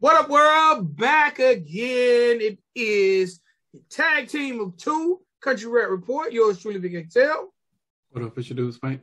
What up, world? Back again. It is the tag team of two, Country Rap Report. Yours truly, Big Excel. What up, it's your dude, Spank?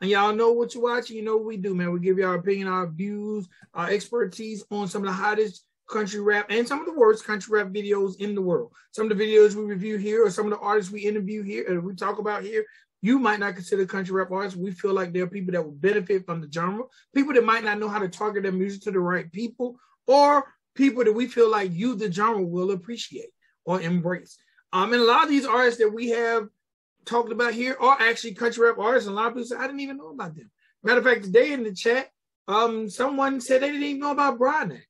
And y'all know what you're watching. You know what we do, man. We give you our opinion, our views, our expertise on some of the hottest country rap and some of the worst country rap videos in the world. Some of the videos we review here or some of the artists we interview here and we talk about here, you might not consider country rap artists. We feel like there are people that will benefit from the genre, people that might not know how to target their music to the right people, or people that we feel like you, the genre, will appreciate or embrace. Um, and a lot of these artists that we have talked about here are actually country rap artists. And a lot of people say, I didn't even know about them. Matter of fact, today in the chat, um, someone said they didn't even know about Brian X.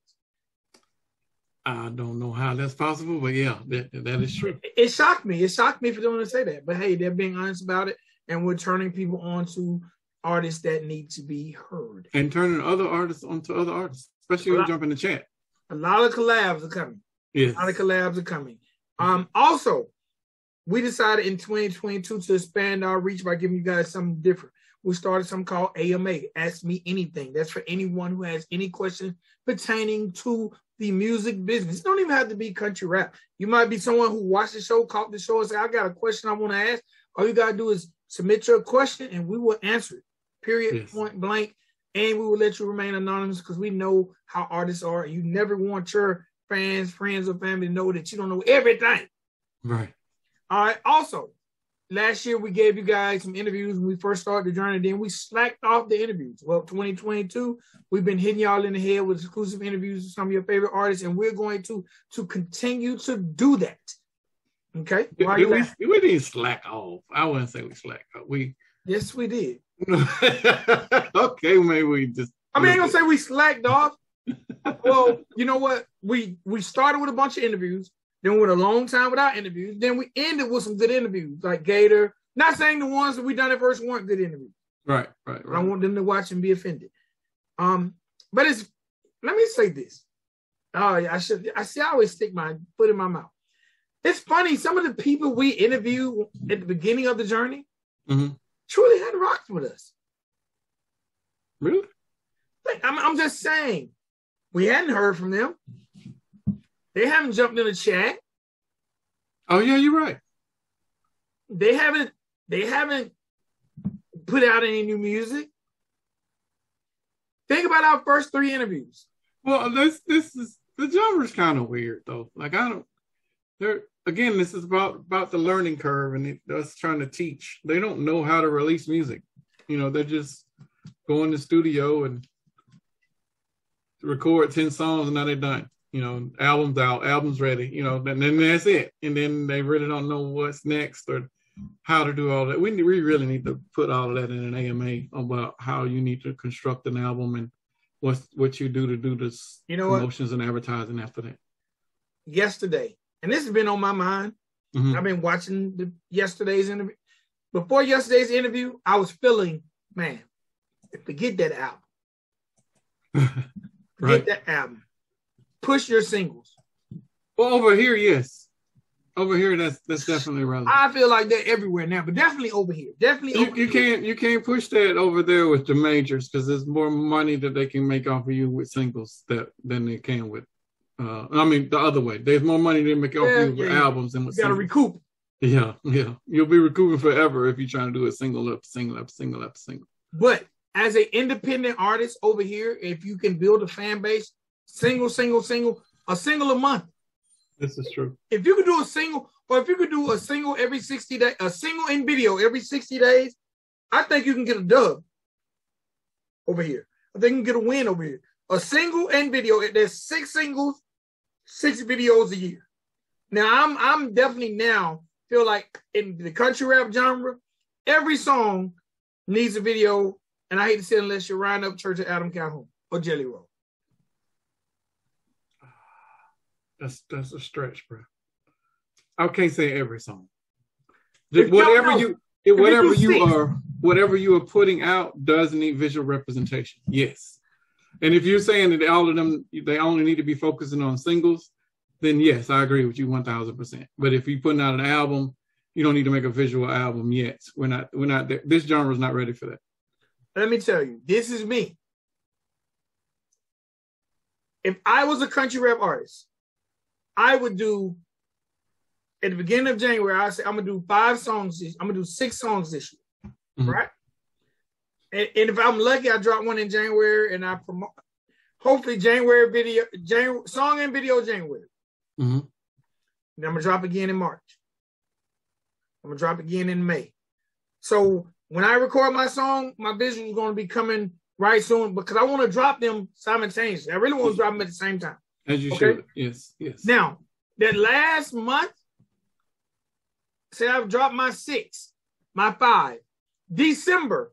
I don't know how that's possible, but yeah, that, that is true. It, it shocked me. It shocked me for them to say that. But hey, they're being honest about it, and we're turning people on to artists that need to be heard. And turning other artists onto other artists, especially when you jump in the chat. A lot of collabs are coming. Yes. A lot of collabs are coming. Um, also, we decided in 2022 to expand our reach by giving you guys something different. We started something called AMA, Ask Me Anything. That's for anyone who has any question pertaining to the music business. It don't even have to be country rap. You might be someone who watched the show, caught the show, and say, I got a question I want to ask. All you got to do is submit your question and we will answer it. Period, Yes. point blank. And we will let you remain anonymous because we know how artists are. You never want your fans, friends, or family to know that you don't know everything. Right. All right. Also, last year we gave you guys some interviews when we first started the journey. Then we slacked off the interviews. Well, 2022, we've been hitting y'all in the head with exclusive interviews with some of your favorite artists, and we're going to to continue to do that. Okay. Why did we, we didn't slack off. I wouldn't say we slack off. We Yes, we did. okay, maybe we just I mean, I gonna say we slacked off. well, you know what? We we started with a bunch of interviews, then we went a long time without interviews. Then we ended with some good interviews, like Gator. Not saying the ones that we done at first weren't good interviews. right, right, I want them to watch and be offended. Um, but it's let me say this. Oh, yeah, I should. I see. I always stick my foot in my mouth. It's funny. Some of the people we interview at the beginning of the journey Mhm. Truly had rocked with us. Really? Like, I'm, I'm just saying, we hadn't heard from them. They haven't jumped in the chat. Oh yeah, you're right. They haven't. They haven't put out any new music. Think about our first three interviews. Well, this this is the genre's kind of weird though. Like I don't. They're again. This is about about the learning curve and it, us trying to teach. They don't know how to release music. You know, they're just going to the studio and record ten songs and now they're done. You know, albums out, albums ready. You know, and then that's it. And then they really don't know what's next or how to do all that. We we really need to put all of that in an AMA about how you need to construct an album and what's what you do to do this You know what? promotions and advertising after that. Yesterday, and this has been on my mind. Mhm. I've been watching the yesterday's interview. Before yesterday's interview, I was feeling, man, forget that album. Forget Right. that album. Push your singles. Well, over here, yes. Over here, that's that's definitely relevant. I feel like they're everywhere now, but definitely over here. Definitely you, over you here. can't you can't push that over there with the majors because there's more money that they can make off of you with singles that than they can with. Uh, I mean the other way. There's more money they make off Yeah, you with yeah. albums than with You gotta singles. recoup. yeah, yeah. You'll be recouping forever if you're trying to do a single up, single up, single up, single. But as an independent artist over here, if you can build a fan base, single, single, single, a single a month. This is true. If you could do a single, or if you could do a single every 60 days, a single in video every 60 days, I think you can get a dub over here. I think you can get a win over here. A single and video. There's six singles, six videos a year. Now I'm I'm definitely now feel like in the country rap genre, every song needs a video. And I hate to say it unless you're Ryan Upchurch of Adam Calhoun or Jelly Roll. That's that's a stretch, bro. I can't say every song. You whatever know, you you whatever do you are whatever you are putting out does need visual representation. Yes. And if you're saying that all of them they only need to be focusing on singles, then yes, I agree with you one thousand percent. But if you're putting out an album, you don't need to make a visual album yet. We're not we're not there. This genre is not ready for that. Let me tell you, this is me. if I was a country rap artist, I would do at the beginning of January. I say I'm gonna do five songs. This, I'm gonna do six songs this year, Mhm. right? And, and if I'm lucky, I drop one in January, and I promote. Hopefully, January video, January song and video January. Mhm. And I'm gonna drop again in March. I'm gonna drop again in May. So when I record my song, my visual is gonna be coming right soon because I want to drop them simultaneously. I really want to drop them at the same time. As you Okay. should. Yes. Yes. Now, that last month, say I've dropped my six, my five. December,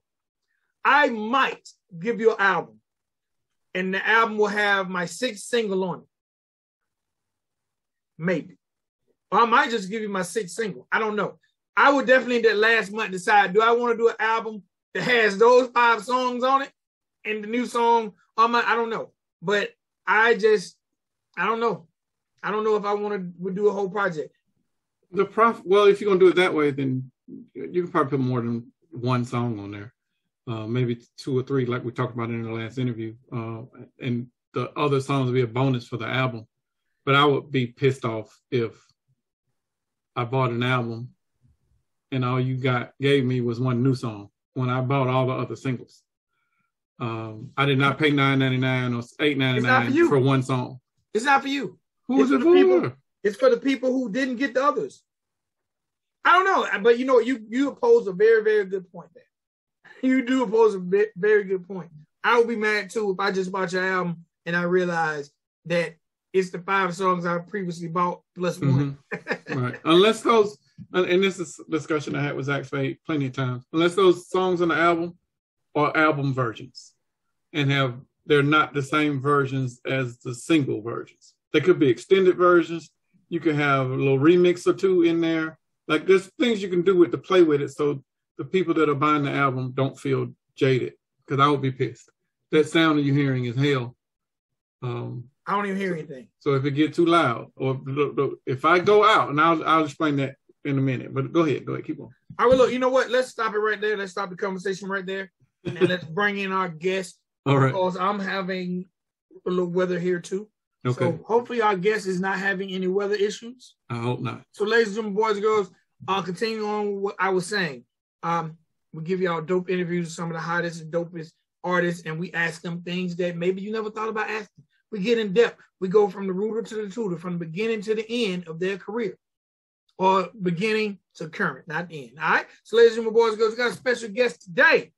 I might give you an album. And the album will have my sixth single on it. Maybe. Or I might just give you my sixth single. I don't know. I would definitely that last month decide do I want to do an album that has those five songs on it and the new song on my I don't know. But I just I don't know. I don't know if I want to would do a whole project. The prof. Well, if you're gonna do it that way, then you can probably put more than one song on there. Uh, maybe two or three, like we talked about in the last interview. Uh, and the other songs would be a bonus for the album. But I would be pissed off if I bought an album and all you got gave me was one new song when I bought all the other singles. Um, I did not pay nine ninety nine or eight ninety nine for for one song. It's not for you. Who It's it for the people- for? It's for the people who didn't get the others. I don't know, but you know, you you oppose a very very good point there. You do oppose a very good point. I would be mad too if I just bought your album and I realized that it's the five songs I previously bought plus one. Mhm. right. Unless those, and and this is discussion I had with Zach Spade plenty of times. Unless those songs on the album are album versions, and have they're not the same versions as the single versions. They could be extended versions. You could have a little remix or two in there. Like there's things you can do with to play with it, so the people that are buying the album don't feel jaded. Because I would be pissed. That sound that you're hearing is hell. Um, I don't even hear anything. so if it get too loud, or if I go out, and I'll I'll explain that in a minute. But go ahead, go ahead, keep on. I will look. You know what? Let's stop it right there. Let's stop the conversation right there, and let's bring in our guest All right, because I'm having a little weather here too. okay. So hopefully our guest is not having any weather issues. I hope not. So, ladies and gentlemen, boys and girls, I'll continue on what I was saying, um, we give y'all dope interviews with some of the hottest and dopest artists, and we ask them things that maybe you never thought about asking. We get in depth. We go from the rooter to the tutor, from the beginning to the end of their career, or beginning to current, not end. All right. So, ladies and boys and girls, we got a special guest today.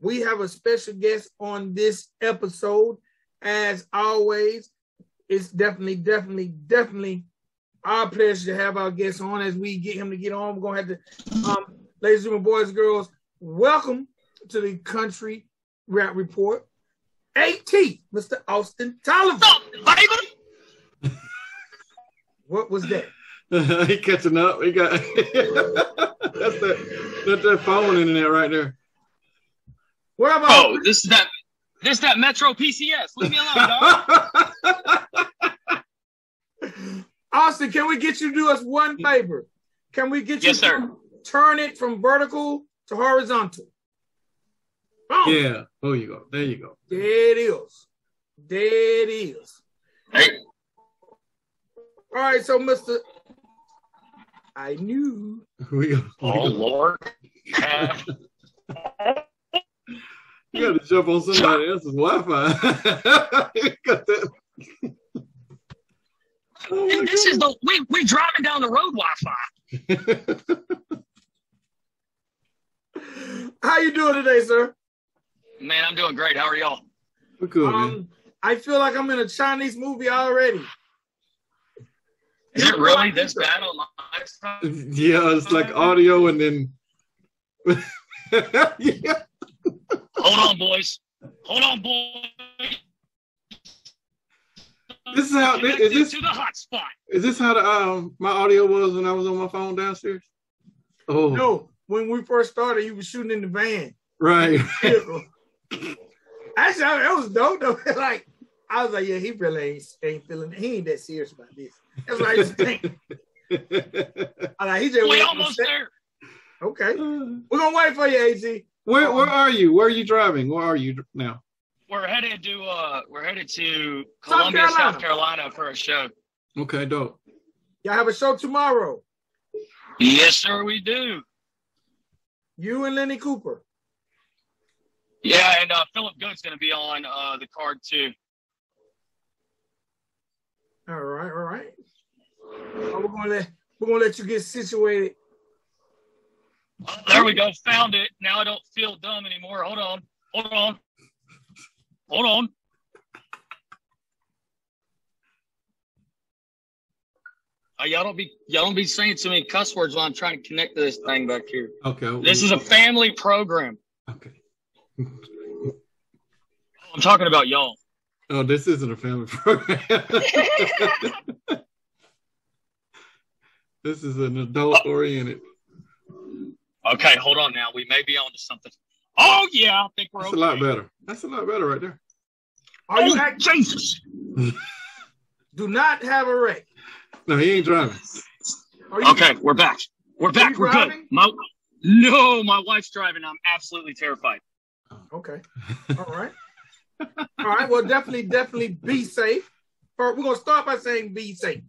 We have a special guest on this episode. As always, it's definitely, definitely, definitely our pleasure to have our guest on as we get him to get on. We're gonna have to, um, ladies and gentlemen, boys and girls, welcome to the Country Rap Report. AT, Mr. Austin Tolliver. What was that? he catching up. He got that's that that's that phone in there right there. What about Oh, this is that. This that Metro PCS. Leave me alone, dog. Austin? Can we get you to do us one favor? Can we get you Yes, sir. to turn it from vertical to horizontal? Boom. yeah. Oh, you go. There you go. There it is. There it is. Hey. All right, so Mr. I knew. We go. Oh Lord. You got to jump on somebody else's Wi-Fi. Got that- oh my and this is the we we driving down the road Wi-Fi. God. How you doing today, sir? Man, I'm doing great. How are y'all? We're cool, man. Um, I feel like I'm in a Chinese movie already. Is it really this bad on my side? Yeah, it's like audio and then. yeah. Hold on, boys. Hold on, boys. This is how. Connected Is this to the hot spot? is this how the um my audio was when I was on my phone downstairs? Oh, No, when we first started, you was shooting in the van. right. Actually, I- that was dope though. like, I was like, yeah, he really ain't, ain't feeling. He ain't that serious about this. That's what I used to think. I like, he just We almost the there. Okay, we're gonna wait for you, AT. where where are you? Where are you driving? Where are you now? we're headed to uh we're headed to South Columbia, Carolina. South Carolina for a show. Okay, dope. Y'all have a show tomorrow. Yes, sir, we do. You and Lenny Cooper. Yeah, and uh, Philip Good's gonna be on uh the card too. All right, all right. Oh, we're gonna let we're gonna let you get situated. Oh, there we go. Found it. Now I don't feel dumb anymore. Hold on. Hold on. Hold on. Uh, y'all don't be y'all don't be saying too many cuss words while I'm trying to connect to this thing back here. Okay. This is a family program. okay. I'm talking about y'all. Oh, this isn't a family program. this is an adult oriented. Okay, hold on now. We may be on to something. Oh yeah, I think we're That's okay. a lot better. That's a lot better right there. Are you Oh, act- Jesus. do not have a wreck. No, he ain't driving. Are you Okay, we're back. We're back. We're good. My, no, my wife's driving. I'm absolutely terrified. Okay. All right. All right. Well, definitely, definitely be safe. Or we're gonna start by saying be safe.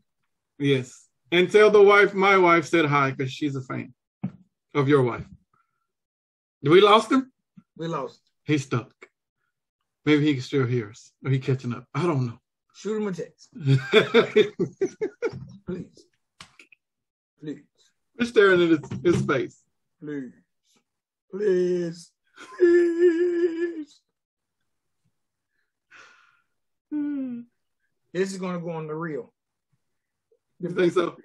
Yes. And tell the wife my wife said hi because she's a fan of your wife. We lost him? We lost. He's stuck. Maybe he can still hear us. Or he catching up. I don't know. Shoot him a text, please. Please. We're staring at his, his face. Please. Please. Please. You This is gonna go on the reel. The think so?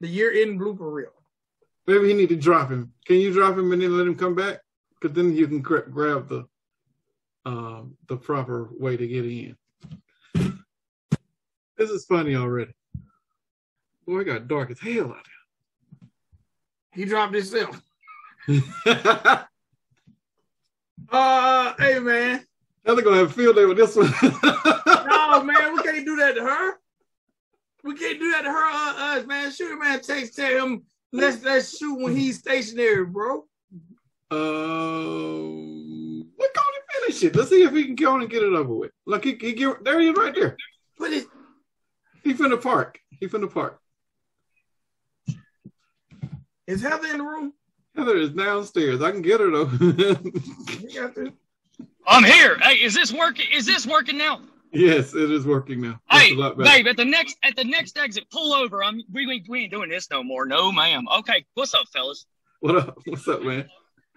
The year end blooper reel. Maybe he need to drop him. Can you drop him and then let him come back? Because then you can grab the um, the proper way to get in. This is funny already. Boy, it got dark as hell out there. He dropped himself. Uh hey man. Now they're gonna have a field day with this one. No man, we can't do that to her. We can't do that to her uh, us, man. Shoot man, text tell him let's let's shoot when he's stationary, bro. Um, let go and finish it. Let's see if he can go on and get it over with. Look, he, he get, there he is right there. But it He finna park. He finna park. is Heather in the room? Heather is downstairs. I can get her though. You got to I'm here. Hey, is this working? Is this working now? yes, it is working now. That's Hey, a lot better. babe, at the next at the next exit, pull over. I'm we, we, we ain't doing this no more. No, ma'am. Okay, what's up, fellas? What up? What's up, man?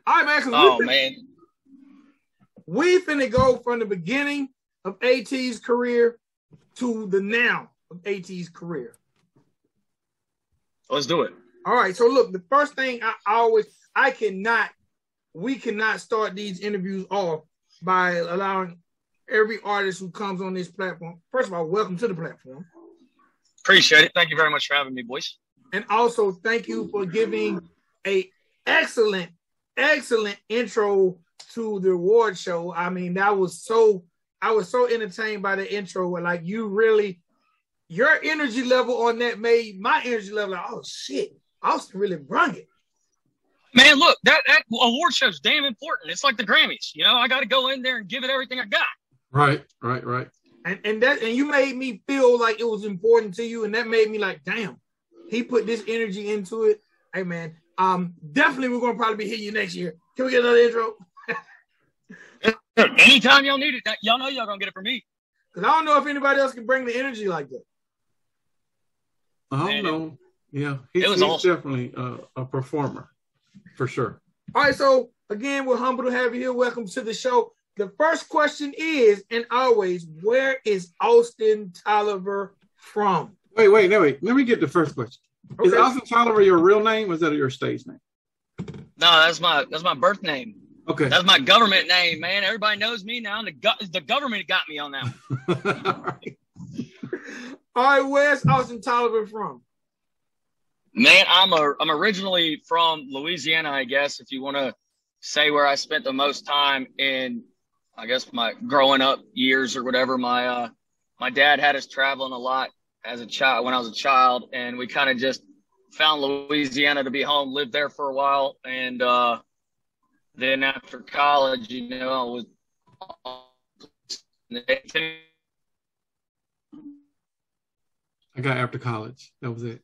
all right, man. Oh we, man. we finna go from the beginning of AT's career to the now of AT's career. Let's do it. All right. So look, the first thing I always I cannot we cannot start these interviews off by allowing every artist who comes on this platform. First of all, welcome to the platform. Appreciate it. Thank you very much for having me, boys. And also thank you for giving a excellent, excellent intro to the award show. I mean, that was so I was so entertained by the intro. Like you really your energy level on that made my energy level like, oh shit, Austin really brung it. Man, look, that that award show's damn important. It's like the Grammys. You know, I got to go in there and give it everything I got. Right, right, right. And and that and you made me feel like it was important to you, and that made me like, damn, he put this energy into it. Hey man, um, definitely we're gonna probably be hitting you next year. Can we get another intro? Anytime y'all need it, y'all know y'all gonna get it from me. Because I don't know if anybody else can bring the energy like that. I don't Man, know. Yeah, he's, it was he's awesome. definitely a, a performer for sure. All right, so again, we're humble to have you here. Welcome to the show. The first question is, and always, where is Austin Tolliver from? Wait, wait, no, wait. Let me get the first question. Is Austin Tolliver your real name or is that your stage name? No, that's my that's my birth name. Okay. That's my government name, man. Everybody knows me now. The go- the government got me on that. All right, where's Austin Tolliver from? Man, I'm a I'm originally from Louisiana, I guess. If you want to say where I spent the most time in, I guess my growing up years or whatever. My uh my dad had us traveling a lot as a child when I was a child, and we kind of just found Louisiana to be home. Lived there for a while, and uh then after college, you know, I was I got after college. That was it.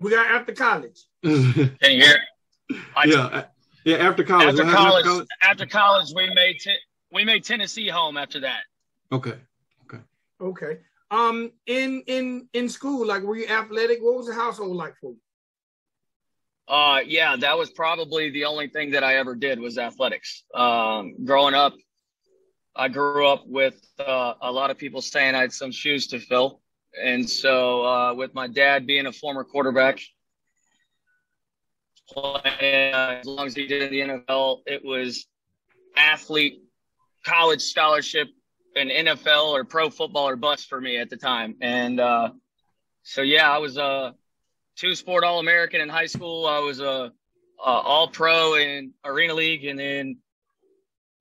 We got after college. Can you hear? I- yeah, yeah. After college. after What happened college, after college, we made te- we made Tennessee home. After that, Okay. Okay. Okay. Um, in in in school, like, were you athletic? What was the household like for you? uh, yeah, that was probably the only thing that I ever did was athletics. Um, growing up, I grew up with uh, a lot of people saying I had some shoes to fill, and so uh, with my dad being a former quarterback, uh, as long as he did in the NFL, it was athlete, college scholarship, and NFL or pro football or bust for me at the time. And uh, so, yeah, I was a two sport All American in high school. I was a, a All Pro in Arena League, and then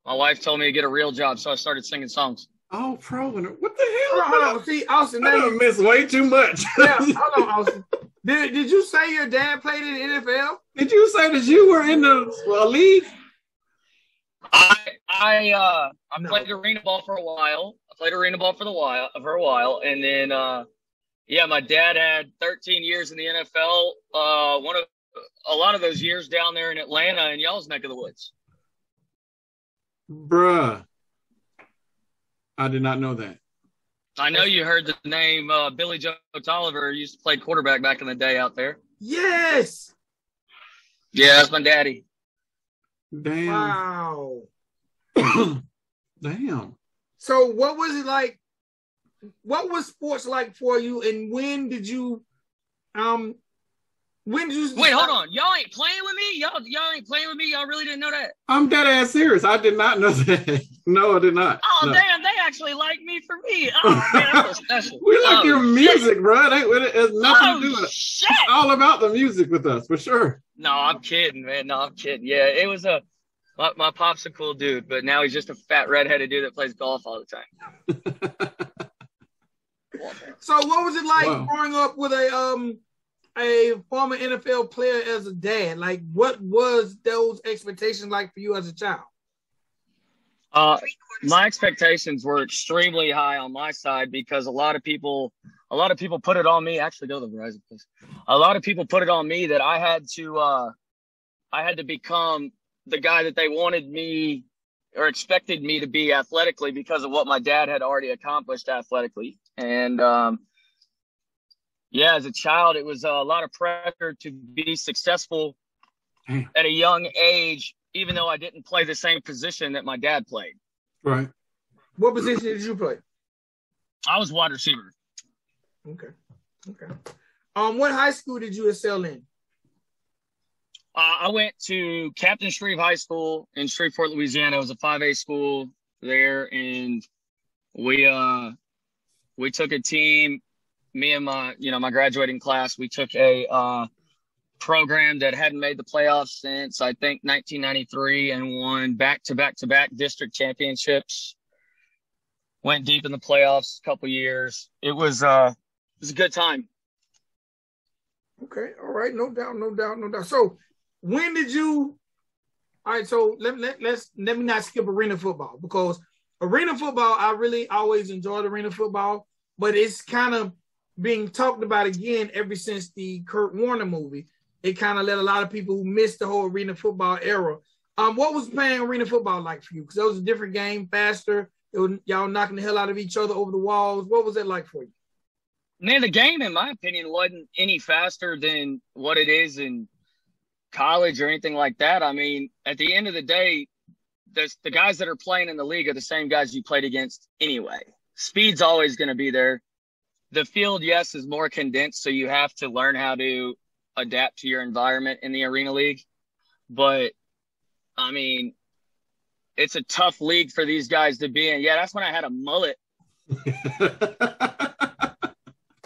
my wife told me to get a real job, so I started singing songs. Oh, pro. What the Hold on, hold hell? on. See, Austin, I now done you, missed way too much. yeah, hold on, Austin. Did, did you say your dad played in the NFL? Did you say that you were in the well, league? I I uh I No. played arena ball for a while. I played arena ball for the while for a while, and then uh yeah, my dad had 13 years in the NFL. Uh, one of a lot of those years down there in Atlanta in y'all's neck of the woods. Bruh. I did not know that. I know you heard the name uh, Billy Joe Tolliver used to play quarterback back in the day out there. Yes. Yeah, that's my daddy. Damn. Wow. Damn. So, what was it like? What was sports like for you, and when did you, um, when did you? Wait, hold on. Y'all ain't playing with me? Y'all y'all ain't playing with me? Y'all really didn't know that? I'm dead ass serious. I did not know that. no, I did not. Oh No. damn, they actually like me for me. Oh man, that's so special. We like Oh, your music, bro. It, ain't- it has nothing to do Oh with it. shit. It's all about the music with us, for sure. No, I'm kidding, man. No, I'm kidding. Yeah, it was a my, my pop's a cool dude, but now he's just a fat redheaded dude that plays golf all the time. So, what was it like Wow. growing up with a um a former NFL player as a dad? Like, what was those expectations like for you as a child? Uh, my expectations were extremely high on my side because a lot of people, a lot of people put it on me. Actually, go to the Verizon, please. A lot of people put it on me that I had to, uh, I had to become the guy that they wanted me or expected me to be athletically because of what my dad had already accomplished athletically. And um, yeah, as a child, it was a lot of pressure to be successful Damn. at a young age, even though I didn't play the same position that my dad played. Right. What position did you play? I was wide receiver. Okay, okay. Um, what high school did you excel in? Uh, I went to Captain Shreve High School in Shreveport, Louisiana. It was a 5A school there, and we uh we took a team. Me and my you know my graduating class. We took a uh, program that hadn't made the playoffs since I think 1993, and won back to back to back district championships. Went deep in the playoffs a couple years. It was uh it was a good time. Okay, all right, no doubt, no doubt, no doubt. So, when did you? All right, so let let let's let me not skip arena football because arena football I really always enjoyed arena football, but it's kind of being talked about again ever since the Kurt Warner movie. It kind of let a lot of people who missed the whole arena football era. Um, what was playing arena football like for you? Because it was a different game, faster. It was y'all knocking the hell out of each other over the walls. What was that like for you? Man, the game, in my opinion, wasn't any faster than what it is in college or anything like that. I mean, at the end of the day, the, the guys that are playing in the league are the same guys you played against anyway. Speed's always going to be there. The field, yes, is more condensed, so you have to learn how to adapt to your environment in the arena league. But I mean, it's a tough league for these guys to be in. Yeah, that's when I had a mullet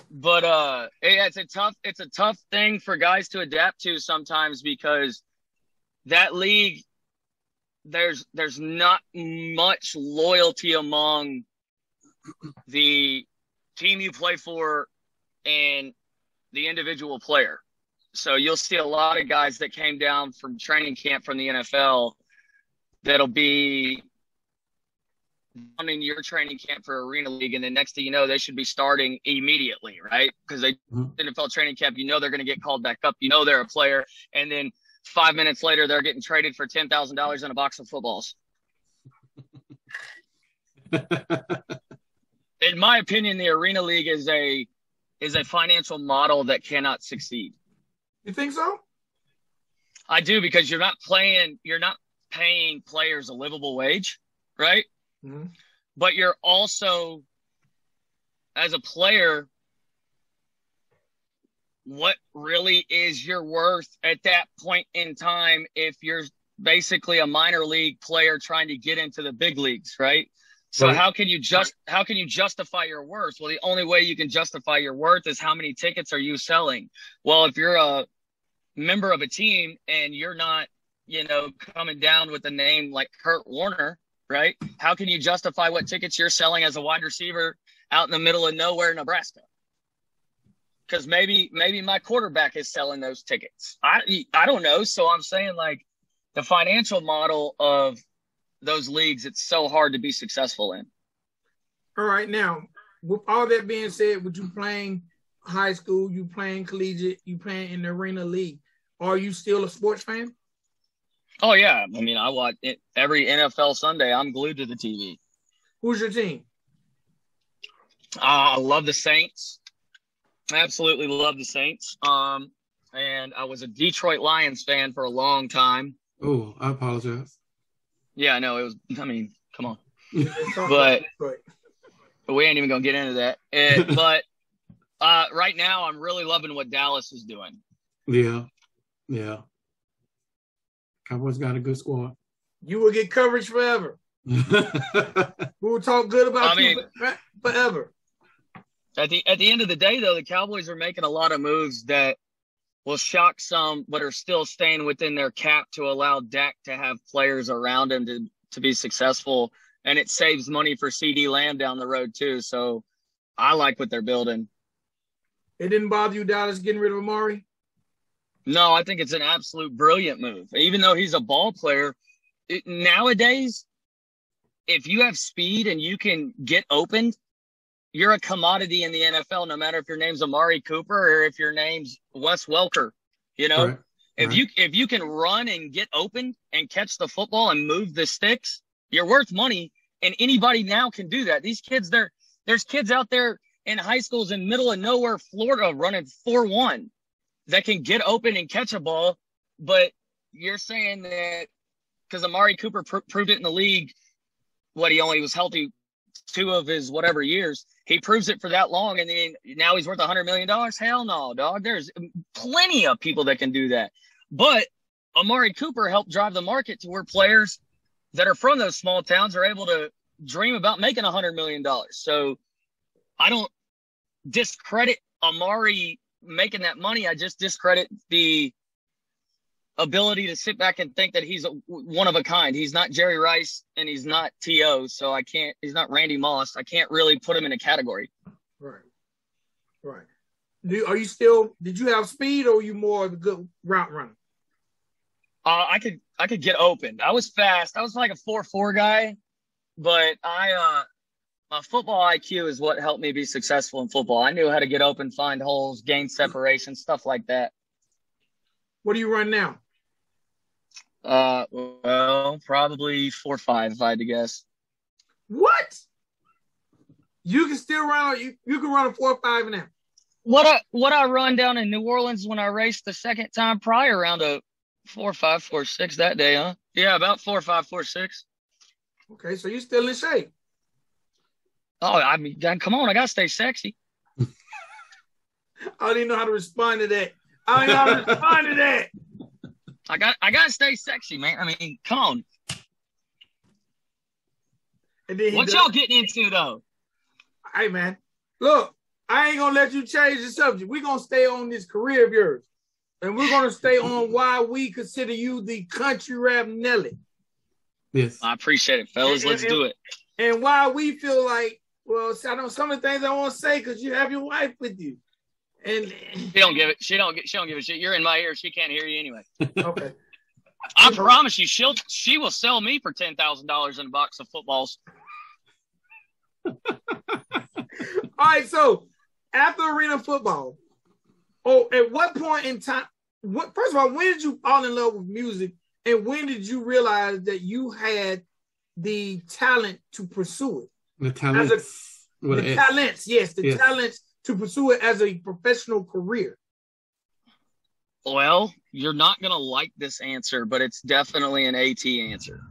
but uh yeah, it's a tough it's a tough thing for guys to adapt to sometimes because that league there's there's not much loyalty among the team you play for and the individual player. So you'll see a lot of guys that came down from training camp from the NFL that'll be in your training camp for Arena League, and then next thing you know, they should be starting immediately, right? Because they Mhm. NFL training camp, you know they're going to get called back up. You know they're a player, and then five minutes later, they're getting traded for ten thousand dollars in a box of footballs. In my opinion, the Arena League is a is a financial model that cannot succeed. You think so? I do because you're not playing, you're not paying players a livable wage, right? Mhm. But you're also, as a player, what really is your worth at that point in time if you're basically a minor league player trying to get into the big leagues, right? So how can you just how can you justify your worth? Well, the only way you can justify your worth is how many tickets are you selling. Well, if you're a member of a team and you're not, you know, coming down with a name like Kurt Warner, right? How can you justify what tickets you're selling as a wide receiver out in the middle of nowhere, Nebraska? Because maybe maybe my quarterback is selling those tickets. I I don't know. So I'm saying like the financial model of those leagues, it's so hard to be successful in. All right. Now, with all that being said, with you playing high school, you playing collegiate, you playing in the arena league, are you still a sports fan? Oh yeah, I mean I watch it every NFL Sunday. I'm glued to the TV. Who's your team? Uh, I love the Saints. Absolutely love the Saints. Um, and I was a Detroit Lions fan for a long time. oh, I apologize. Yeah, I know it was. I mean, come on, But- but we ain't even gonna get into that. And, but uh, right now, I'm really loving what Dallas is doing. Yeah, yeah. Cowboys got a good squad. you will get coverage forever. We will talk good about I you mean- for- forever. At the at the end of the day, though, the Cowboys are making a lot of moves that will shock some, but are still staying within their cap to allow Dak to have players around him to to be successful, and it saves money for CeeDee Lamb down the road too. So, I like what they're building. It didn't bother you, Dallas, getting rid of Amari? No, I think it's an absolute brilliant move. Even though he's a ball player, it, nowadays, if you have speed and you can get opened, you're a commodity in the NFL. No matter if your name's Amari Cooper or if your name's Wes Welker, you know. Right, If right. you if you can run and get open and catch the football and move the sticks, you're worth money. And anybody now can do that. These kids, there there's kids out there in high schools in middle of nowhere, Florida, running four one that can get open and catch a ball. But you're saying that because Amari Cooper pr- proved it in the league, what he only was healthy two of his whatever years. He proves it for that long, and then now he's worth a hundred million dollars. Hell no, dog. There's plenty of people that can do that. But Amari Cooper helped drive the market to where players that are from those small towns are able to dream about making a hundred million dollars. So I don't discredit Amari making that money. I just discredit the ability to sit back and think that he's a, one of a kind. He's not Jerry Rice and he's not T.O. So I can't, he's not Randy Moss. I can't really put him in a category. Right. Right. Do, are you still, did you have speed or were you more of a good route runner? Uh, I could I could get open. I was fast. I was like a four four guy, but I uh my football IQ is what helped me be successful in football. I knew how to get open, find holes, gain separation, stuff like that. What do you run now? Uh, well, probably four or five if I had to guess. What? You can still run, you, you can run a four five now. What I what I run down in New Orleans when I raced the second time prior around a four five four six that day, huh? Yeah, about four five four six. Okay, so you're still in shape. Oh, I mean, come on, I gotta stay sexy. I don't even know how to respond to that. I don't know how to respond to that. I got I gotta stay sexy, man. I mean, come on. And then What does- y'all getting into though? Hey man, look, I ain't gonna let you change the subject. We're gonna stay on this career of yours. And we're gonna stay on why we consider you the country rap Nelly. yes. I appreciate it, fellas. Let's do it. And why we feel like, well, I know some of the things I want to say because you have your wife with you. And She don't give it. She don't. She don't give a shit. You're in my ear. She can't hear you anyway. okay. I promise you, she'll. She will sell me for ten thousand dollars in a box of footballs. All right, so after arena football, oh, at what point in time? What first of all, when did you fall in love with music, and when did you realize that you had the talent to pursue it? The talent. A, the talents, yes, the yes. talents to pursue it as a professional career. Well, you're not gonna like this answer, but it's definitely an AT answer.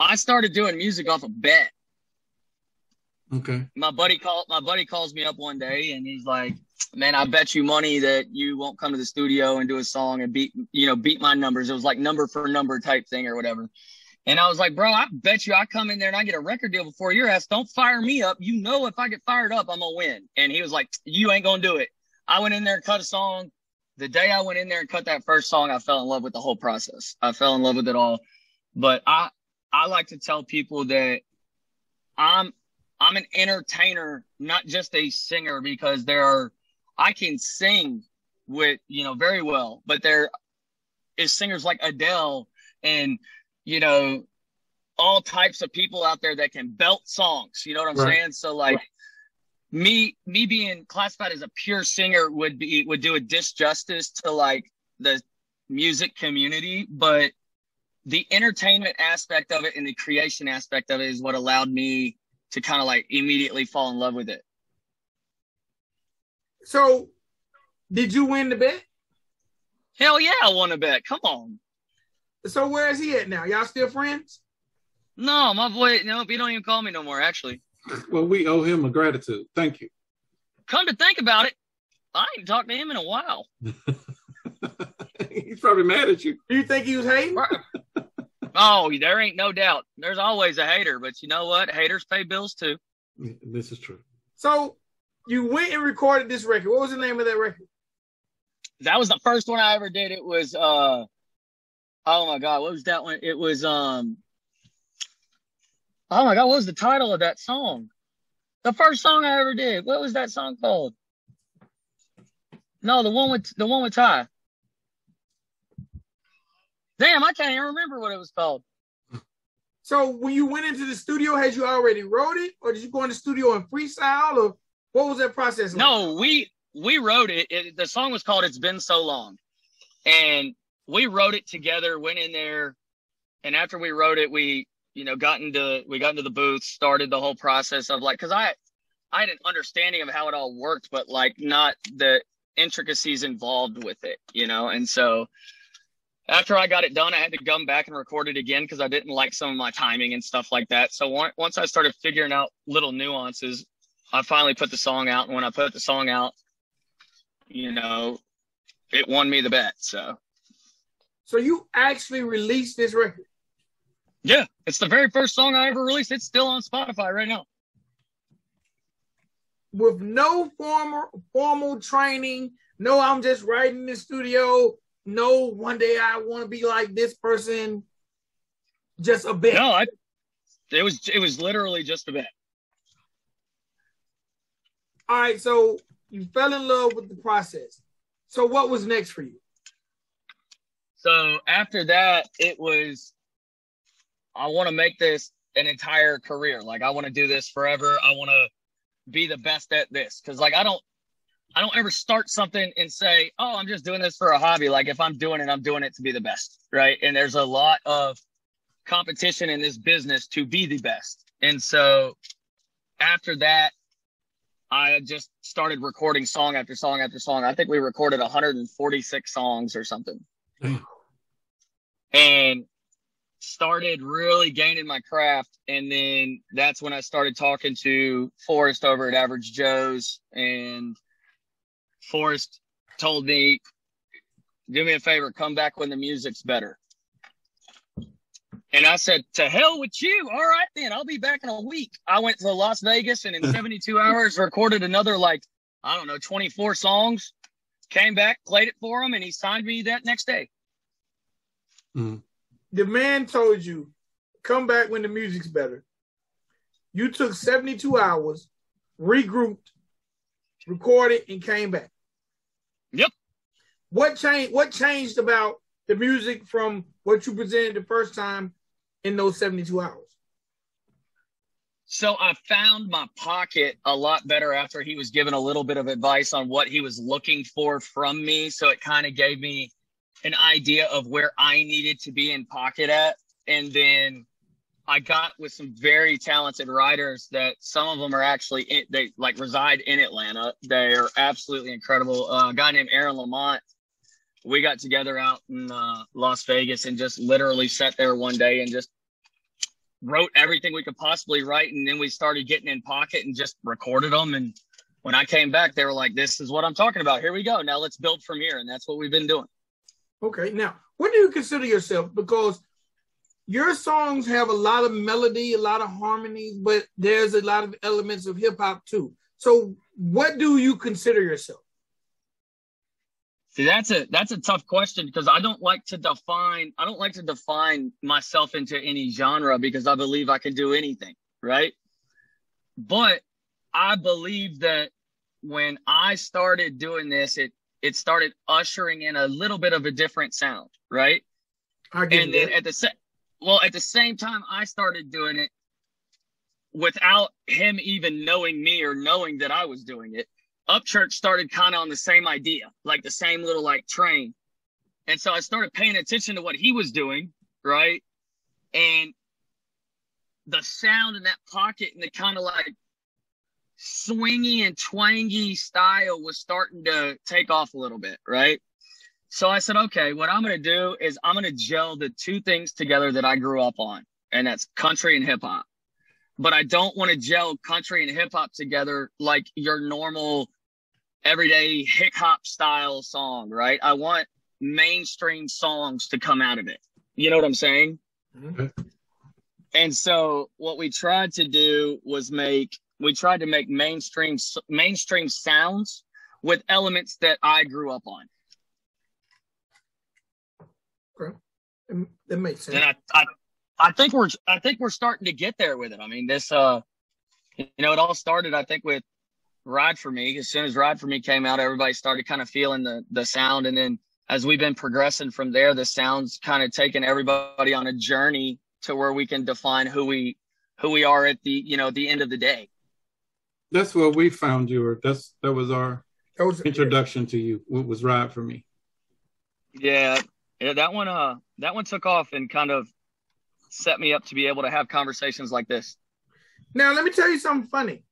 I started doing music off a bet. Okay. My buddy called my buddy calls me up one day and he's like, Man, I bet you money that you won't come to the studio and do a song and beat you know, beat my numbers. It was like number for number type thing or whatever. And I was like, bro, I bet you I come in there and I get a record deal before your ass. Don't fire me up. You know if I get fired up, I'm gonna win. And he was like, You ain't gonna do it. I went in there and cut a song. The day I went in there and cut that first song, I fell in love with the whole process. I fell in love with it all. But I I like to tell people that I'm I'm an entertainer, not just a singer, because there are I can sing with you know very well, but there is singers like Adele and you know all types of people out there that can belt songs. You know what I'm right. saying? So like right. me me being classified as a pure singer would be would do a disjustice to like the music community, but the entertainment aspect of it and the creation aspect of it is what allowed me to kind of like immediately fall in love with it. So, did you win the bet? Hell yeah, I won a bet. Come on. So where is he at now? Y'all still friends? No, my boy. No, he don't even call me no more. Actually. Well, we owe him a gratitude. Thank you. Come to think about it, I ain't talked to him in a while. He's probably mad at you. Do you think he was hating? Oh, there ain't no doubt. There's always a hater, but you know what? Haters pay bills too. This is true. So you went and recorded this record. What was the name of that record? That was the first one I ever did. It was uh oh my god, what was that one? It was um oh my god, what was the title of that song? The first song I ever did. What was that song called? No, the one with the one with Ty. Damn, I can't even remember what it was called. So when you went into the studio, had you already wrote it, or did you go in the studio and freestyle, or what was that process? Like? No, we we wrote it. it. The song was called "It's Been So Long," and we wrote it together. Went in there, and after we wrote it, we you know got into we got into the booth, started the whole process of like because I I had an understanding of how it all worked, but like not the intricacies involved with it, you know, and so after I got it done, I had to come back and record it again because I didn't like some of my timing and stuff like that. So once I started figuring out little nuances, I finally put the song out. And when I put the song out, you know, it won me the bet. So, so you actually released this record? Yeah, it's the very first song I ever released. It's still on Spotify right now. With no formal formal training, no, I'm just writing in the studio no, one day I want to be like this person. Just a bit. No, I, it was it was literally just a bit. All right, so you fell in love with the process. So what was next for you? So after that, it was I want to make this an entire career. Like I want to do this forever. I want to be the best at this because like I don't I don't ever start something and say, "Oh, I'm just doing this for a hobby." Like if I'm doing it, I'm doing it to be the best, right? And there's a lot of competition in this business to be the best. And so after that, I just started recording song after song after song. I think we recorded 146 songs or something. and started really gaining my craft. And then that's when I started talking to Forrest over at Average Joe's and Forrest told me, do me a favor, come back when the music's better. And I said, to hell with you. All right, then I'll be back in a week. I went to Las Vegas and in 72 hours recorded another, like, I don't know, 24 songs, came back, played it for him, and he signed me that next day. Mm-hmm. The man told you, come back when the music's better. You took 72 hours, regrouped, recorded, and came back. Yep. What changed? What changed about the music from what you presented the first time in those seventy-two hours? So I found my pocket a lot better after he was given a little bit of advice on what he was looking for from me. So it kind of gave me an idea of where I needed to be in pocket at. And then I got with some very talented writers that some of them are actually in, they like reside in Atlanta. They are absolutely incredible. Uh, a guy named Aaron Lamont. We got together out in uh, Las Vegas and just literally sat there one day and just wrote everything we could possibly write, and then we started getting in pocket and just recorded them. And when I came back, they were like, "This is what I'm talking about. Here we go. Now let's build from here." And that's what we've been doing. Okay, now what do you consider yourself? Because your songs have a lot of melody, a lot of harmonies, but there's a lot of elements of hip hop too. So, what do you consider yourself? See, that's a that's a tough question because I don't like to define I don't like to define myself into any genre because I believe I can do anything, right? But I believe that when I started doing this, it it started ushering in a little bit of a different sound, right? and then that. at the same well, at the same time I started doing it without him even knowing me or knowing that I was doing it Upchurch started kind of on the same idea, like the same little like train. And so I started paying attention to what he was doing, right? And the sound in that pocket and the kind of like swingy and twangy style was starting to take off a little bit, right? So I said, okay, what I'm going to do is I'm going to gel the two things together that I grew up on, and that's country and hip hop. But I don't want to gel country and hip hop together like your normal everyday hip hop style song, right? I want mainstream songs to come out of it. You know what I'm saying? Mm-hmm. And so what we tried to do was make we tried to make mainstream mainstream sounds with elements that I grew up on. Okay. That makes sense. And I, I, I think we're I think we're starting to get there with it. I mean, this uh you know, it all started I think with Ride for Me. As soon as Ride for Me came out, everybody started kind of feeling the the sound, and then as we've been progressing from there, the sound's kind of taken everybody on a journey to where we can define who we who we are at the you know the end of the day. That's what we found you. Or that's that was our that was, introduction to you. What was Ride for Me? Yeah, yeah, that one uh that one took off and kind of set me up to be able to have conversations like this. Now let me tell you something funny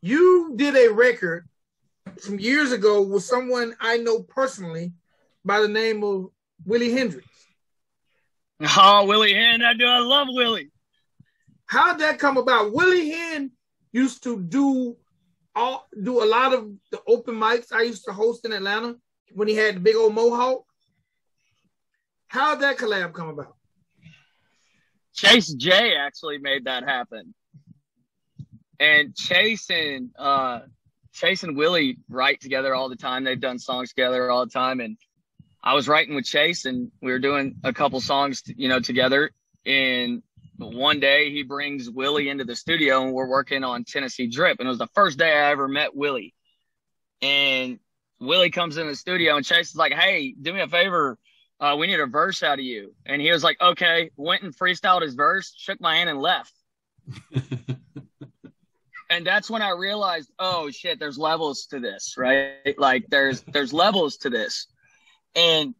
you did a record some years ago with someone I know personally by the name of Willie Hendrix. Oh, Willie Hen, I do. I love Willie. How'd that come about? Willie Hen used to do all do a lot of the open mics I used to host in Atlanta when he had the big old mohawk. How'd that collab come about? Chase J actually made that happen and Chase and uh, Chase and Willie write together all the time. They've done songs together all the time, and I was writing with Chase, and we were doing a couple songs, you know, together. And one day he brings Willie into the studio, and we're working on Tennessee Drip, and it was the first day I ever met Willie. And Willie comes in the studio, and Chase is like, "Hey, do me a favor." Uh, we need a verse out of you. And he was like, okay, went and freestyled his verse, shook my hand and left. and that's when I realized, oh shit, there's levels to this, right? Like there's there's levels to this. And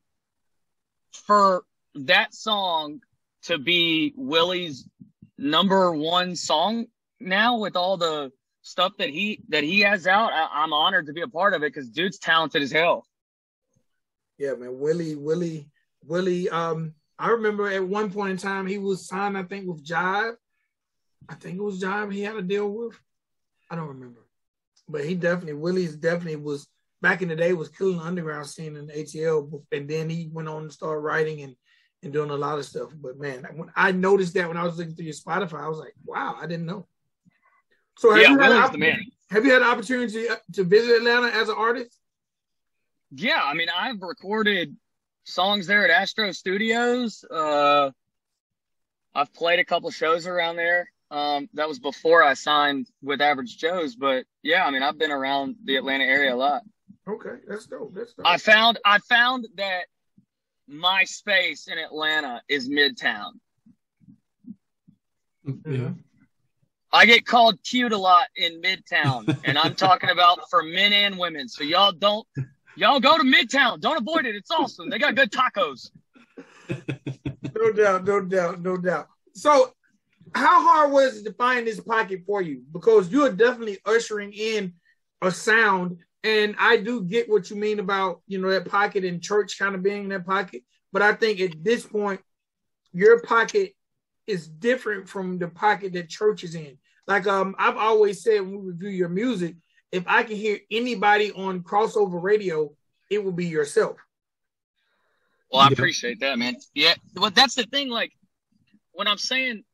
for that song to be Willie's number one song now with all the stuff that he that he has out, I, am honored to be a part of it because dude's talented as hell. Yeah, man, Willie, Willie, Willie. Um, I remember at one point in time he was signed, I think, with Jive. I think it was Jive he had a deal with. I don't remember, but he definitely Willie's definitely was back in the day was killing the underground scene in ATL, and then he went on to start writing and and doing a lot of stuff. But man, when I noticed that when I was looking through your Spotify, I was like, wow, I didn't know. So have, yeah, you, had the man. have you had an opportunity to visit Atlanta as an artist? Yeah, I mean, I've recorded songs there at Astro Studios. Uh, I've played a couple shows around there. Um, that was before I signed with Average Joe's, but yeah, I mean, I've been around the Atlanta area a lot. Okay, that's dope. That's dope. I found I found that my space in Atlanta is Midtown. Yeah. I get called cute a lot in Midtown, and I'm talking about for men and women. So y'all don't, y'all go to Midtown. Don't avoid it. It's awesome. They got good tacos. no doubt, no doubt, no doubt. So, how hard was it to find this pocket for you? Because you are definitely ushering in a sound, and I do get what you mean about you know that pocket in church kind of being in that pocket. But I think at this point, your pocket is different from the pocket that church is in. Like um, I've always said when we review your music, if I can hear anybody on crossover radio, it will be yourself. Well, I appreciate that, man. Yeah, well, that's the thing. Like when I'm saying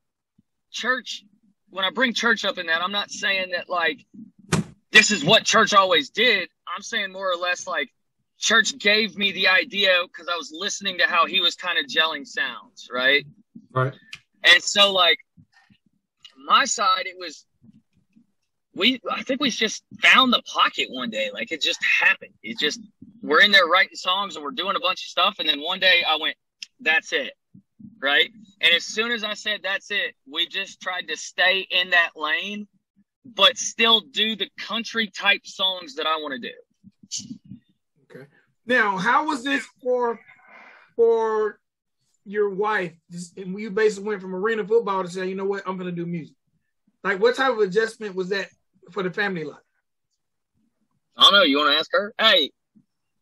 church, when I bring church up in that, I'm not saying that like this is what church always did. I'm saying more or less like church gave me the idea because I was listening to how he was kind of gelling sounds, right? Right. And so, like, my side, it was we. I think we just found the pocket one day. Like it just happened. It just we're in there writing songs and we're doing a bunch of stuff. And then one day I went, "That's it." Right. And as soon as I said that's it, we just tried to stay in that lane, but still do the country type songs that I want to do. Okay. Now, how was this for for your wife, and you basically went from arena football to say, you know what, I'm going to do music? Like, what type of adjustment was that for the family life? I don't know. You want to ask her? Hey,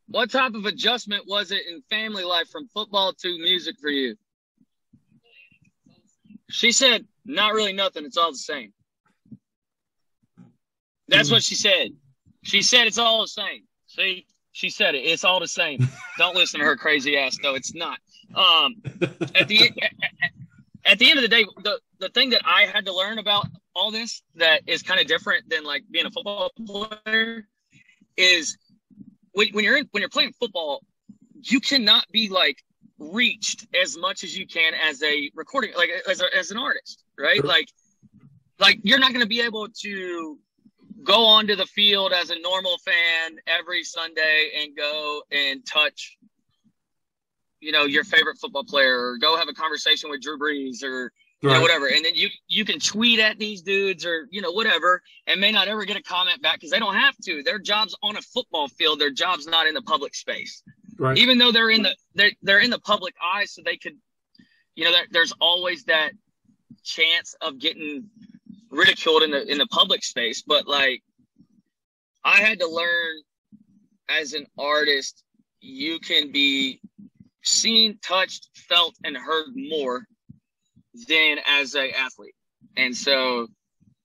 what type of adjustment was it in family life from football to music for you? She said, not really nothing. It's all the same. That's what she said. She said it's all the same. See, she said it. It's all the same. Don't listen to her crazy ass, though. It's not. Um, at the at the end of the day, the the thing that I had to learn about all this that is kind of different than like being a football player is when, when you're in when you're playing football, you cannot be like reached as much as you can as a recording like as a, as an artist, right? Like like you're not going to be able to go onto the field as a normal fan every Sunday and go and touch you know your favorite football player or go have a conversation with Drew Brees or you know whatever. And then you you can tweet at these dudes or you know whatever and may not ever get a comment back because they don't have to. Their jobs on a football field. Their jobs not in the public space right. even though they're in the they're, they're in the public eye so they could you know there's always that chance of getting ridiculed in the in the public space but like i had to learn as an artist you can be seen, touched, felt, and heard more than as a athlete. And so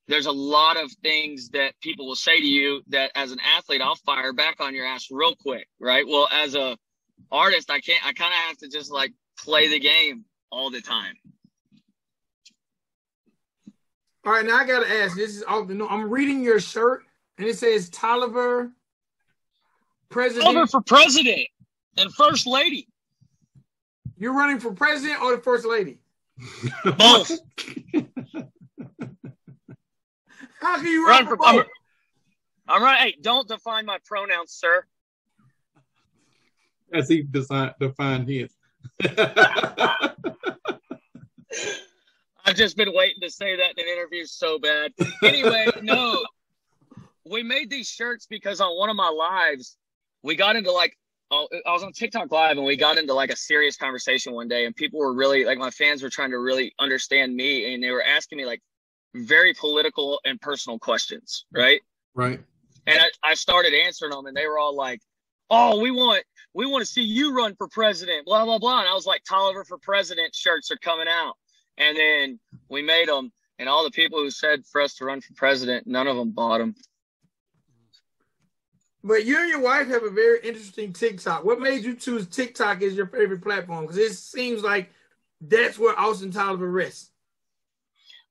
there's a lot of things that people will say to you that as an athlete, I'll fire back on your ass real quick, right? Well, as a artist, I can't. I kind of have to just like play the game all the time. All right, now I gotta ask. This is all. The, no, I'm reading your shirt, and it says Tolliver, president. Tolliver for president and first lady. You're running for president or the first lady? Both. How can you run, run for, both? I'm, right. Hey, don't define my pronouns, sir. As he design, defined his. I've just been waiting to say that in an interview so bad. Anyway, no. We made these shirts because on one of my lives, we got into like Oh, I was on TikTok live and we got into like a serious conversation one day and people were really like my fans were trying to really understand me and they were asking me like very political and personal questions, right? Right. And I, I started answering them and they were all like, Oh, we want we want to see you run for president, blah blah blah. And I was like, Tolliver for president shirts are coming out. And then we made them and all the people who said for us to run for president, none of them bought them. But you and your wife have a very interesting TikTok. What made you choose TikTok as your favorite platform? Because it seems like that's where Austin Tolliver rests.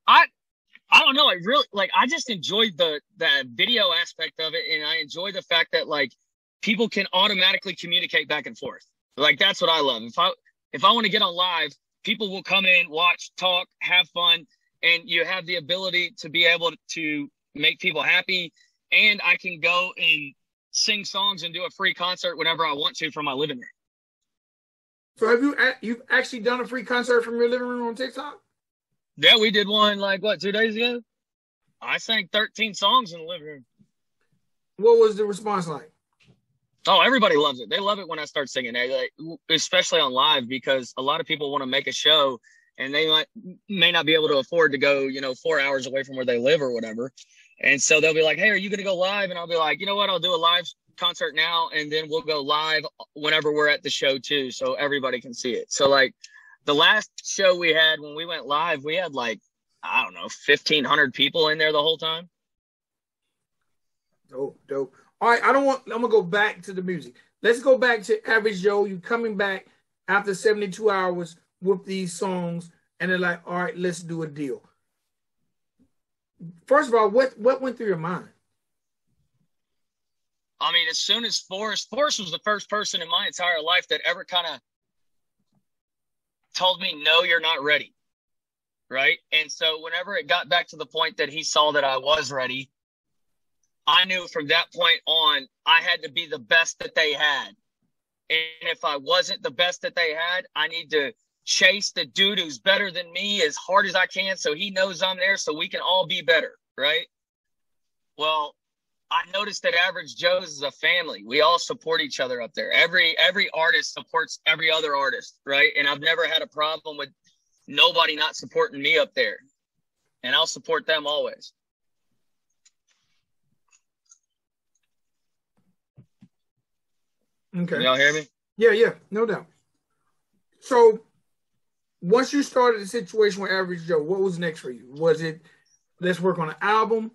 I I don't know. I really like I just enjoyed the the video aspect of it and I enjoy the fact that like people can automatically communicate back and forth. Like that's what I love. If I if I want to get on live, people will come in, watch, talk, have fun, and you have the ability to be able to make people happy. And I can go and sing songs and do a free concert whenever I want to from my living room. So have you you've actually done a free concert from your living room on TikTok? Yeah, we did one like what two days ago. I sang 13 songs in the living room. What was the response like? Oh, everybody loves it. They love it when I start singing, they, like, especially on live, because a lot of people want to make a show and they might may not be able to afford to go, you know, four hours away from where they live or whatever. And so they'll be like, "Hey, are you going to go live?" And I'll be like, "You know what? I'll do a live concert now, and then we'll go live whenever we're at the show too, so everybody can see it." So like, the last show we had when we went live, we had like I don't know, fifteen hundred people in there the whole time. Dope, dope. All right, I don't want. I'm gonna go back to the music. Let's go back to Average Joe. You coming back after 72 hours with these songs, and they're like, "All right, let's do a deal." First of all, what what went through your mind? I mean, as soon as Forrest, Forrest was the first person in my entire life that ever kind of told me, "No, you're not ready." Right, and so whenever it got back to the point that he saw that I was ready, I knew from that point on, I had to be the best that they had. And if I wasn't the best that they had, I need to chase the dude who's better than me as hard as I can so he knows I'm there so we can all be better, right? Well, I noticed that Average Joe's is a family. We all support each other up there. Every every artist supports every other artist, right? And I've never had a problem with nobody not supporting me up there. And I'll support them always. Okay. Y'all hear me? Yeah, yeah, no doubt. So once you started the situation with Average Joe, what was next for you? Was it let's work on an album,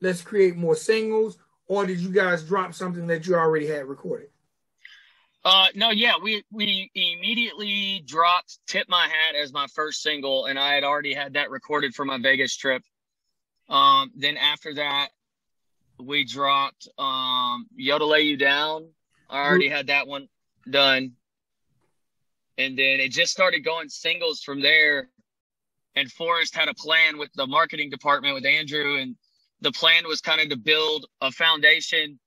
let's create more singles, or did you guys drop something that you already had recorded? Uh, no, yeah, we we immediately dropped "Tip My Hat" as my first single, and I had already had that recorded for my Vegas trip. Um, then after that, we dropped um, "Yo to Lay You Down." I already had that one done, and then it just started going singles from there. And Forrest had a plan with the marketing department with Andrew, and the plan was kind of to build a foundation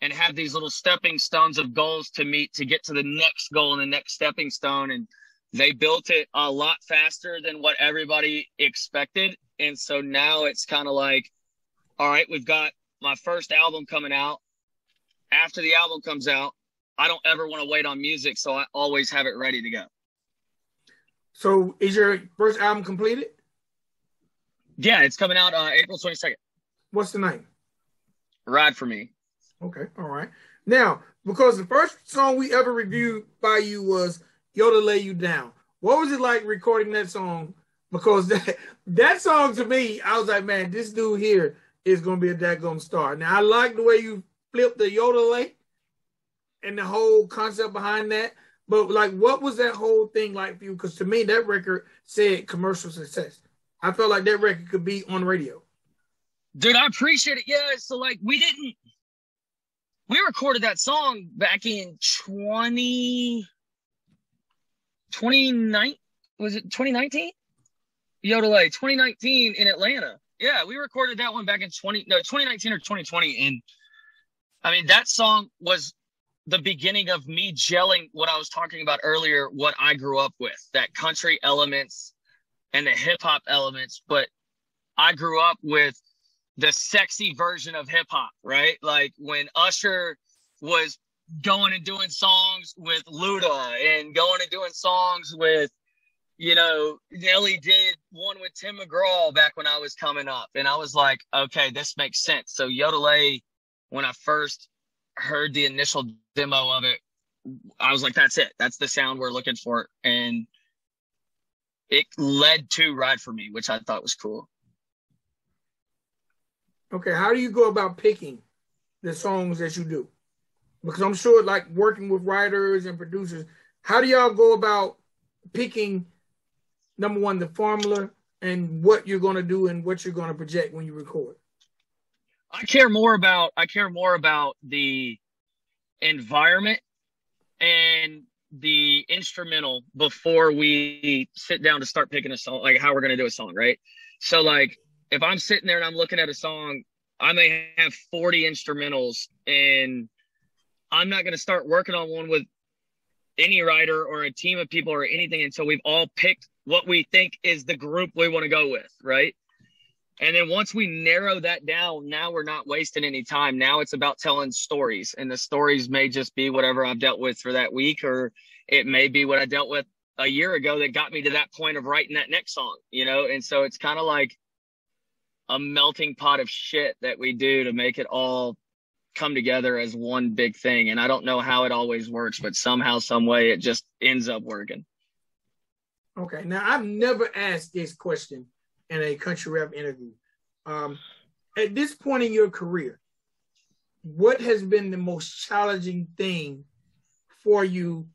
and have these little stepping stones of goals to meet to get to the next goal and the next stepping stone. And they built it a lot faster than what everybody expected. And so now it's kind of like, all right, we've got my first album coming out. After the album comes out, I don't ever want to wait on music, so I always have it ready to go. So is your first album completed? Yeah, it's coming out uh, April 22nd. What's the name? Ride for me. Okay, all right. Now, because the first song we ever reviewed by you was Yo to Lay You Down. What was it like recording that song? Because that that song to me, I was like, man, this dude here is gonna be a daggone star. Now I like the way you flipped the Yo to Lay and the whole concept behind that. But like, what was that whole thing like for you? Because to me, that record said commercial success. I felt like that record could be on radio. Dude, I appreciate it. Yeah, so like we didn't we recorded that song back in 20 29 was it 2019 Yodelay 2019 in Atlanta yeah we recorded that one back in 20 no 2019 or 2020 and I mean that song was the beginning of me gelling what I was talking about earlier what I grew up with that country elements and the hip hop elements but I grew up with the sexy version of hip hop, right? Like when Usher was going and doing songs with Luda and going and doing songs with, you know, Nelly did one with Tim McGraw back when I was coming up. And I was like, okay, this makes sense. So Yo to Lay, when I first heard the initial demo of it, I was like, that's it. That's the sound we're looking for. And it led to Ride for Me, which I thought was cool. Okay, how do you go about picking the songs that you do? Because I'm sure, like working with writers and producers, how do y'all go about picking number one the formula and what you're going to do and what you're going to project when you record? I care more about I care more about the environment and the instrumental before we sit down to start picking a song, like how we're going to do a song, right? So like if I'm sitting there and I'm looking at a song, I may have 40 instrumentals and I'm not going to start working on one with any writer or a team of people or anything until we've all picked what we think is the group we want to go with, right? And then once we narrow that down, now we're not wasting any time. Now it's about telling stories, and the stories may just be whatever I've dealt with for that week, or it may be what I dealt with a year ago that got me to that point of writing that next song, you know? And so it's kind of like a melting pot of shit that we do to make it all come together as one big thing. And I don't know how it always works, but somehow, some way, it just ends up working. Okay. Now I've never asked this question in a country rap interview. Um, at this point in your career, what has been the most challenging thing for you,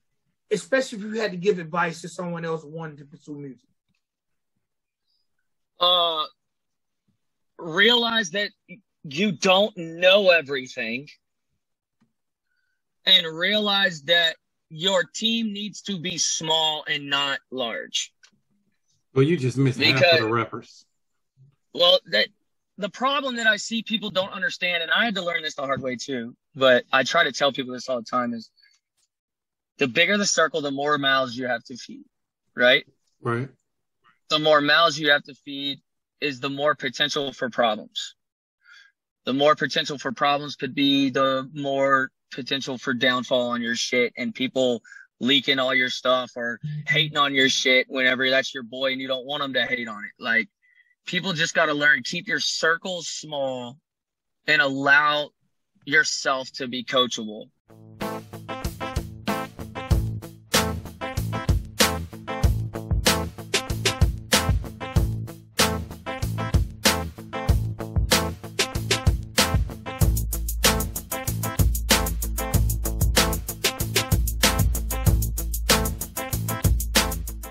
especially if you had to give advice to someone else wanting to pursue music? Uh, realize that you don't know everything and realize that your team needs to be small and not large. Well, you just missed because, half of the rappers. Well, that the problem that I see people don't understand, and I had to learn this the hard way too, but I try to tell people this all the time is the bigger the circle, the more mouths you have to feed, right? Right. The more mouths you have to feed is the more potential for problems. The more potential for problems could be the more potential for downfall on your shit and people leaking all your stuff or hating on your shit whenever that's your boy and you don't want them to hate on it. Like people just got to learn keep your circles small and allow yourself to be coachable.